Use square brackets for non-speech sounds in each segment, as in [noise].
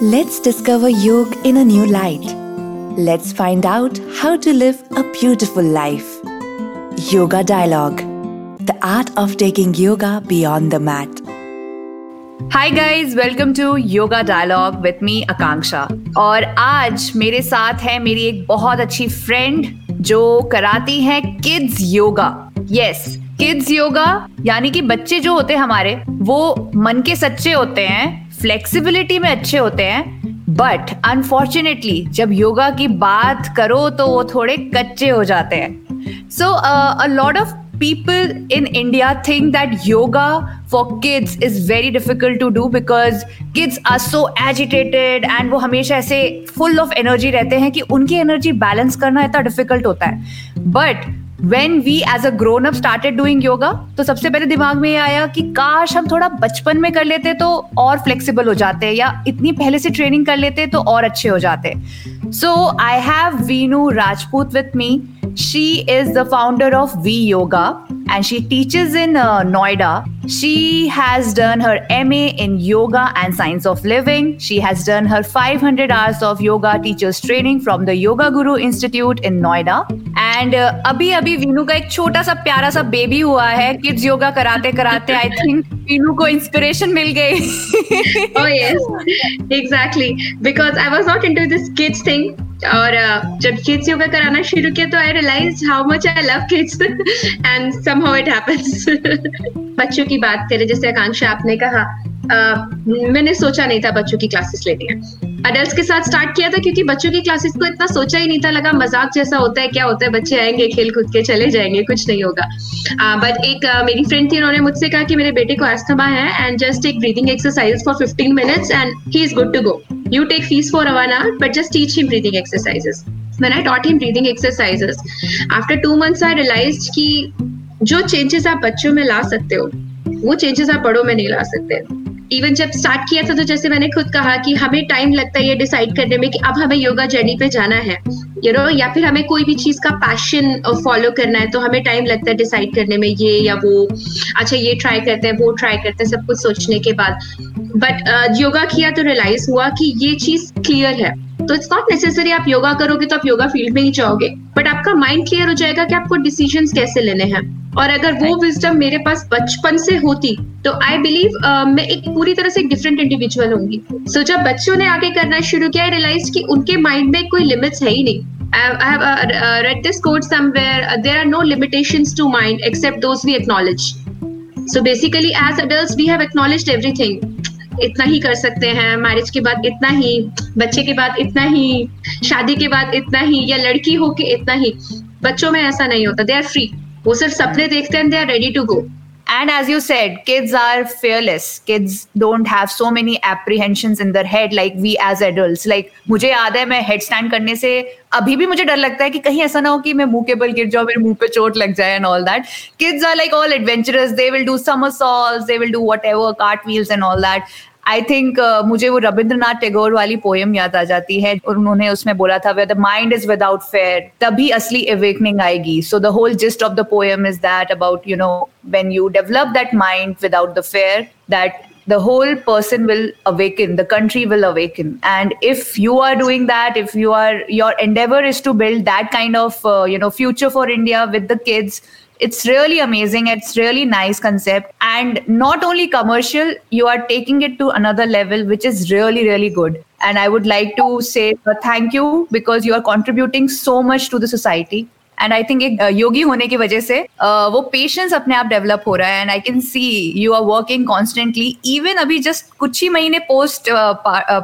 Let's discover yoga in a new light. Let's find out how to live a beautiful life. Yoga Dialogue The art of taking yoga beyond the mat. Hi guys welcome to yoga dialogue with me Akanksha और आज मेरे साथ है मेरी एक बहुत अच्छी friend जो कराती है kids yoga yes kids yoga यानी कि बच्चे जो होते हैं हमारे वो मन के सच्चे होते हैं फ्लेक्सिबिलिटी में अच्छे होते हैं बट अनफॉर्चुनेटली जब योगा की बात करो तो वो थोड़े कच्चे हो जाते हैं। So a lot of people in India think that yoga for kids is very difficult to do because kids are so agitated and वो हमेशा ऐसे फुल ऑफ़ एनर्जी रहते हैं कि उनकी एनर्जी बैलेंस करना इतना डिफ़िकल्ट होता है। But when we as a grown up started doing yoga तो सबसे पहले दिमाग में ये आया कि काश हम थोड़ा बचपन में कर लेते तो और फ्लेक्सिबल हो जाते या इतनी पहले से ट्रेनिंग कर लेते तो और अच्छे हो जाते। So I have Veenu Rajput with me She is the founder of Vee Yoga and she teaches in uh, Noida. She has done her MA in Yoga and Science of Living. She has done her 500 hours of yoga teachers training from the Yoga Guru Institute in Noida. and uh, abhi abhi Veenu का एक छोटा सा प्यारा सा baby हुआ है Kids Yoga कराते कराते I think वीनू को inspiration मिल गई [laughs] Oh yes, exactly. Because I was not into this kids thing. और जब किड्स योगा कराना शुरू किया तो I realize how much I love kids and somehow it happens बच्चों की बात करें जैसे आकांक्षा आपने कहा uh, मैंने सोचा नहीं था बच्चों की क्लासेस लेनी अडल्ट के साथ स्टार्ट किया था क्योंकि बच्चों की क्लासेस को इतना सोचा ही नहीं था लगा मज़ाक जैसा होता है क्या होता है बच्चे आएँगे खेल कूद के चले जाएँगे कुछ नहीं होगा। बट uh, एक uh, मेरी फ्रेंड थी उन्होंने मुझसे कहा कि मेरे बेटे को एस्थमा है एंड जस्ट एक breathing exercise for 15 minutes and he is good to go you take fees for one hour but just teach him breathing exercises when i taught him breathing exercises after two months i realized कि जो changes आप बच्चों में ला सकते हो वो changes आप बड़ों में नहीं ला सकते इवन जब स्टार्ट किया था तो जैसे मैंने खुद कहा कि हमें टाइम लगता है ये डिसाइड करने में कि अब हमें योगा जर्नी पे जाना है। यू you नो know, या फिर हमें कोई भी चीज़ का पैशन फॉलो करना है तो हमें टाइम लगता है डिसाइड करने में ये या वो। अच्छा ये ट्राई करते हैं वो ट्राई करते हैं सब कुछ सोचने के बाद। बट योगा uh, किया तो रियलाइज़ हुआ कि ये चीज़ क्लियर है। तो इट्स नॉट नेसेसरी आप योगा करोगे तो आप योगा फ़ील्ड में ही जाओगे बट आपका माइंड क्लियर हो जाएगा कि आपको डिसीज़न कैसे लेने हैं और अगर वो विजडम मेरे पास बचपन से होती तो आई बिलीव uh, मैं एक पूरी तरह से डिफरेंट इंडिविजुअल होंगी सो so, जब बच्चों ने आगे करना शुरू किया रियलाइज़ कि उनके माइंड में कोई लिमिट्स है ही नहीं I have uh, uh, read this quote somewhere. Uh, there are no limitations to mind except those we acknowledge. So basically, as adults, we have acknowledged everything. इतना ही कर सकते हैं मैरिज के बाद इतना ही, बच्चे के बाद इतना ही, शादी के बाद इतना ही, या लड़की हो के इतना ही। बच्चों में ऐसा नहीं होता दे आर फ्री वो सिर्फ़ सपने देखते हैं they are ready to go and as you said kids are fearless kids don't have so many apprehensions in their head like we as adults like मुझे याद है मैं हेड स्टैंड करने से अभी भी मुझे डर लगता है कि कहीं ऐसा ना हो कि मैं मुंह के बल गिर जाऊं मेरे मुंह पे चोट लग जाए and all that kids are like all adventurous they will do somersaults they will do whatever cart wheels and all that I think uh, मुझे वो रविंद्रनाथ टैगोर वाली पोयम याद आ जाती है और उन्होंने उसमें बोला था the mind is without fear तभी असली अवेकनिंग आएगी so the whole gist of the poem is that about you know when you develop that mind without the fear that the whole person will awaken the country will awaken and if you are doing that if you are your endeavor is to build that kind of uh, you know future for india with the kids it's really amazing it's really nice concept. And not only commercial you are taking it to another level which is really really good. And i would like to say thank you because you are contributing so much to the society and I think एक uh, योगी होने की वजह से uh, वो patience अपने आप develop हो रहा है and I can see you are working constantly even अभी जस्ट कुछ ही महीने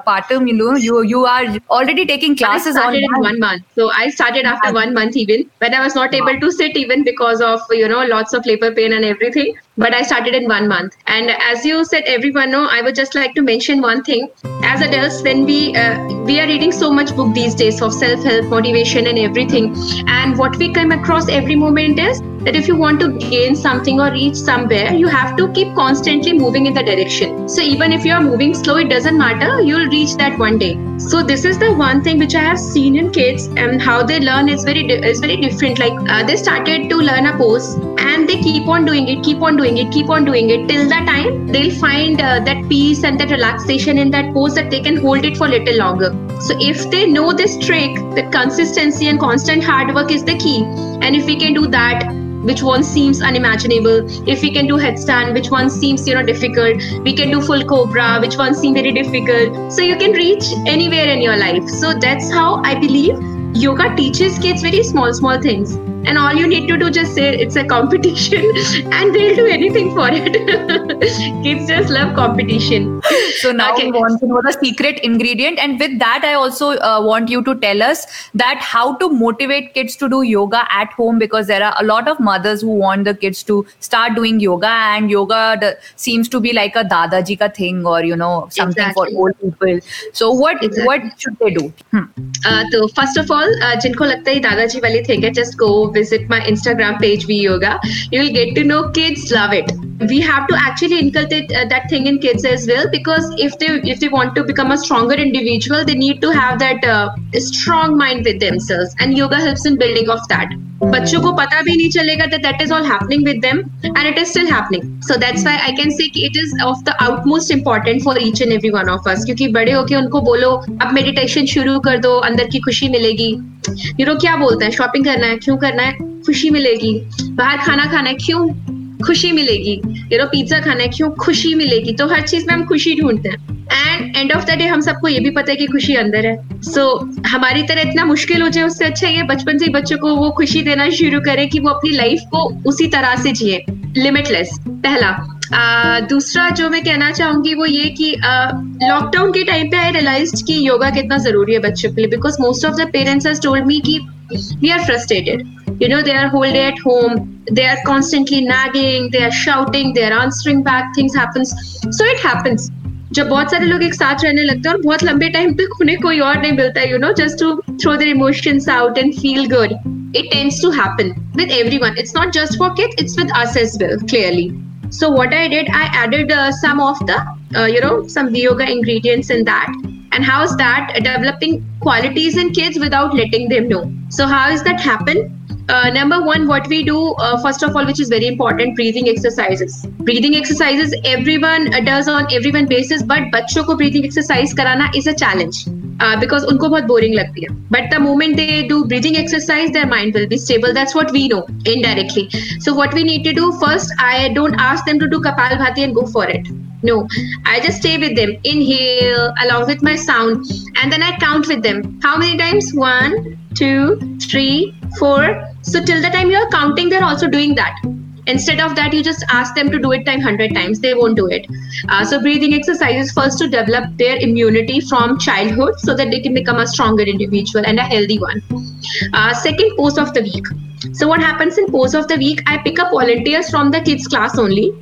postpartum you you are already taking classes after one month even when I was not able to sit even because of you know lots of labour pain and everything but I started in one month. And as you said, everyone know, I would just like to mention one thing. As adults, when we uh, we are reading so much book these days of self help, motivation, and everything, and what we come across every moment is that if you want to gain something or reach somewhere, you have to keep constantly moving in the direction. So even if you are moving slow, it doesn't matter. You'll reach that one day. So this is the one thing which I have seen in kids, and how they learn is very is very different. Like uh, they started to learn a pose and they keep on doing it keep on doing it keep on doing it till the time they'll find uh, that peace and that relaxation in that pose that they can hold it for a little longer. So if they know this trick that consistency and constant hard work is the key. And if we can do that which one seems unimaginable if we can do headstand which one seems you know difficult we can do full cobra which one seems very difficult. So you can reach anywhere in your life. So that's how i believe yoga teaches kids very small small things. And all you need to do just say it's a competition [laughs] and they'll do anything for it. [laughs] Kids just love competition so now Okay. we want to know the secret ingredient and with that i also uh, want you to tell us that how to motivate kids to do yoga at home because there are a lot of mothers who want the kids to start doing yoga and yoga d- seems to be like a dadaji ka thing or you know something Exactly. for old people so what Exactly. what should they do Hmm. Uh, तो first of all जिनको लगता है दादाजी वाली thing है just go visit my Instagram page we yoga you will get to know kids love it we have to actually inculcate uh, that thing in kids as well because if they if they want to become a stronger individual they need to have that uh, strong mind with themselves and yoga helps in building of that बच्चों को पता भी नहीं चलेगा that that is all happening with them and it is still happening so that's why I can say कि it is of the utmost important for each and every one of us क्योंकि बड़े होके उनको बोलो अब meditation शुरू कर दो अंदर की खुशी मिलेगी यू नो क्या बोलते हैं शॉपिंग करना है क्यों करना है खुशी मिलेगी बाहर खाना खाना है क्यों खुशी मिलेगी। यू नो पिज्जा खाना है क्यों? खुशी मिलेगी। तो हर चीज़ में हम खुशी ढूंढते हैं। And end of the day हम सबको ये भी पता है कि खुशी अंदर है। सो so, हमारी तरह इतना मुश्किल हो जाए उससे अच्छा ये बचपन से ही बच्चों को वो खुशी देना शुरू करें कि वो अपनी लाइफ को उसी तरह से जिए। लिमिटलेस पहला। आ, दूसरा जो मैं कहना चाहूँगी वो ये कि लॉकडाउन के टाइम पे आई रियलाइज़ कि योगा कितना ज़रूरी है बच्चों के लिए because most of the parents told me कि we are frustrated you know they are whole day at home they are constantly nagging they are shouting they are answering back things happens so it happens जब बहुत सारे लोग एक साथ रहने लगते हैं और बहुत लंबे टाइम तक उन्हें कोई और नहीं मिलता you know just to throw their emotions out and feel good it tends to happen with everyone it's not just for kids it's with us as well clearly so what i did i added uh, some of the uh, you know some yoga ingredients in that and how is that developing qualities in kids without letting them know so how is that happen uh, number one what we do uh, first of all which is very important breathing exercises breathing exercises everyone uh, does on everyone basis but बच्चों को breathing exercise कराना is a challenge uh, because उनको बहुत boring लगती है but the moment they do breathing exercise their mind will be stable that's what we know indirectly so what we need to do first I don't ask them to do Kapalbhati and go for it no I just stay with them inhale along with my sound and then I count with them how many times one two three four so till the time you're counting they're also doing that. Instead of that you just ask them to do it time 100 times. They won't do it. Uh, so breathing exercises first to develop their immunity from childhood so that they can become a stronger individual and a healthy one. Uh, second pose of the week. So what happens in pose of the week? I pick up volunteers from the kids class only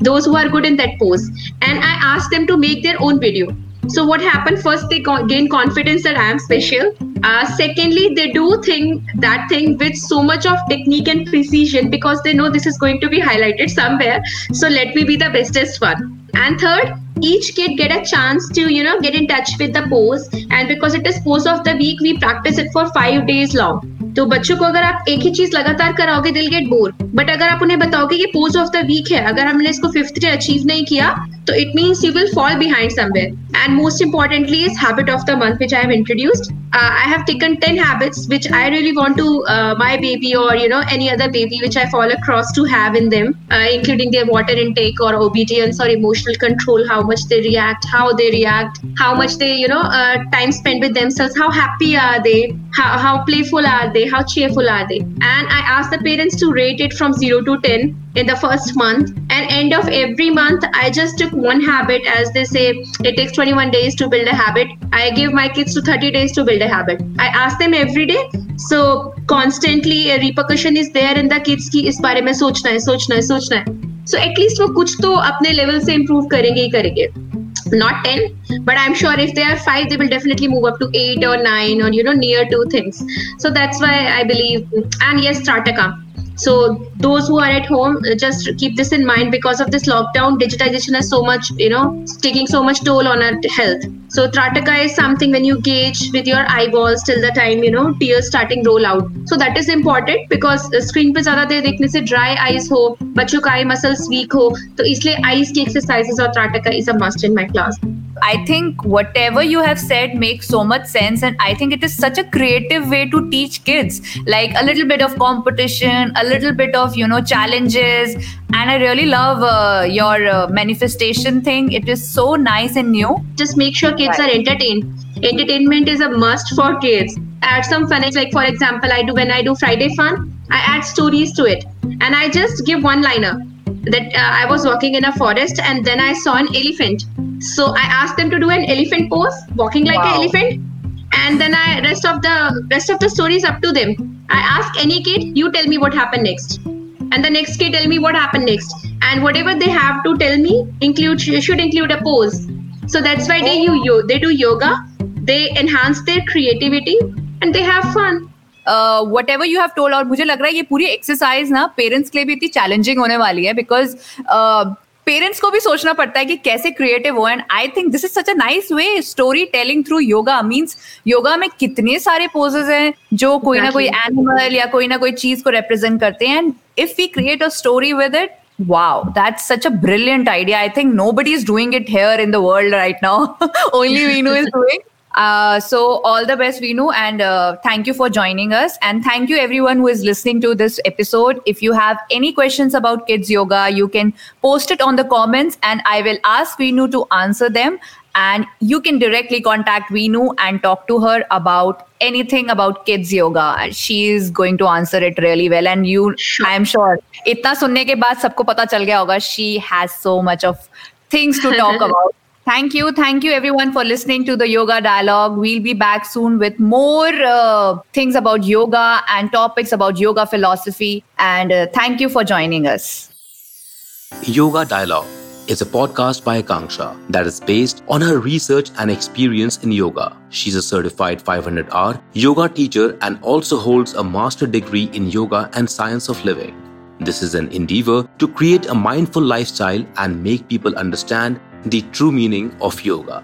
those who are good in that pose and i ask them to make their own video so what happened? First they gain confidence that i am special. Uh, secondly they do thing that thing with so much of technique and precision because they know this is going to be highlighted somewhere. So let me be the bestest one. And third each kid get a chance to you know get in touch with the pose. And because it is pose of the week we practice it for five days long तो बच्चों को अगर आप एक ही चीज़ लगातार कराओगे दिल gate bore but अगर आप उन्हें बताओगे ये पोज ऑफ़ द वीक है, अगर हमने इसको फिफ्थ डे अचीव नहीं किया तो it means you will fall behind somewhere and most importantly is habit of the month which I have introduced I have taken ten habits which I really want to my baby और you know any other baby which I follow across to have in them including their water intake और obedience और emotional control how much they react how they react how much they you know time spend with them how happy are they how playful are they how cheerful are they, and I ask the parents to rate it from zero to 10 in the first month and end of every month i just took one habit as they say it takes 21 days to build a habit i give my kids to 30 days to build a habit i ask them every day so constantly a repercussion is there in the kids की इस बारे में सोचना है सोचना है सोचना है so at least वो कुछ तो अपने लेवल से improve करेंगे ही करेंगे not 10 but i'm sure if they are 5 they will definitely move up to 8 or 9 or you know near two things. So that's why i believe and yes startaka so those who are at home uh, just keep this in mind because of this lockdown digitization has so much you know taking so much toll on our health So Trataka is something when you gauge with your eyeballs till the time you know tears starting roll out. So that is important because screen पे ज़्यादा देर देखने से dry eyes हो बच्चों का eye muscles weak हो तो इसलिए eyes की exercises और Trataka is a must in my class. I think whatever you have said makes so much sense, and I think it is such a creative way to teach kids. Like a little bit of competition, a little bit of you know challenges, and I really love uh, your uh, manifestation thing. It is so nice and new. Just make sure kids Right. are entertained. Entertainment is a must for kids. Add some fun. Like for example, I do when I do Friday fun, I add stories to it, and I just give one liner that uh, I was walking in a forest and then I saw an elephant. So I asked them to do an elephant pose, walking like Wow. an elephant, and then I rest of the rest of the story is up to them. I ask any kid, you tell me what happened next, and the next kid tell me what happened next, and whatever they have to tell me include should include a pose. So that's why they you yo- they do yoga, they enhance their creativity, and they have fun. Whatever you have told और मुझे लग रहा है ये पूरी exercise ना parents के लिए भी इतनी चैलेंजिंग होने वाली है बिकॉज पेरेंट्स को भी सोचना पड़ता है कि कैसे क्रिएटिव हो and I think this is such a nice way story telling through yoga means yoga में कितने सारे पोजेस हैं जो कोई ना कोई एनिमल या कोई ना कोई चीज़ को रिप्रेजेंट करते हैं and if we create a story with it Wow, that's such a brilliant idea. I think nobody is doing it here in the world right now. [laughs] Only Vinu is doing. Uh, so, all the best, Veenu, and uh, thank you for joining us. And thank you, everyone who is listening to this episode. If you have any questions about kids' yoga, you can post it on the comments, and I will ask Veenu to answer them. And you can directly contact Veenu and talk to her about anything about kids yoga. She is going to answer it really well. And you, sure. I am sure, इतना सुनने के बाद सबको पता चल गया होगा. She has so much of things to talk [laughs] about. Thank you. Thank you, everyone, for listening to the Yoga Dialogue. We'll be back soon with more uh, things about yoga and topics about yoga philosophy. And uh, thank you for joining us. Yoga Dialogue is a podcast by Akanksha that is based on her research and experience in yoga. She's a certified 500 hour yoga teacher and also holds a master degree in yoga and science of living. This is an endeavor to create a mindful lifestyle and make people understand the true meaning of yoga.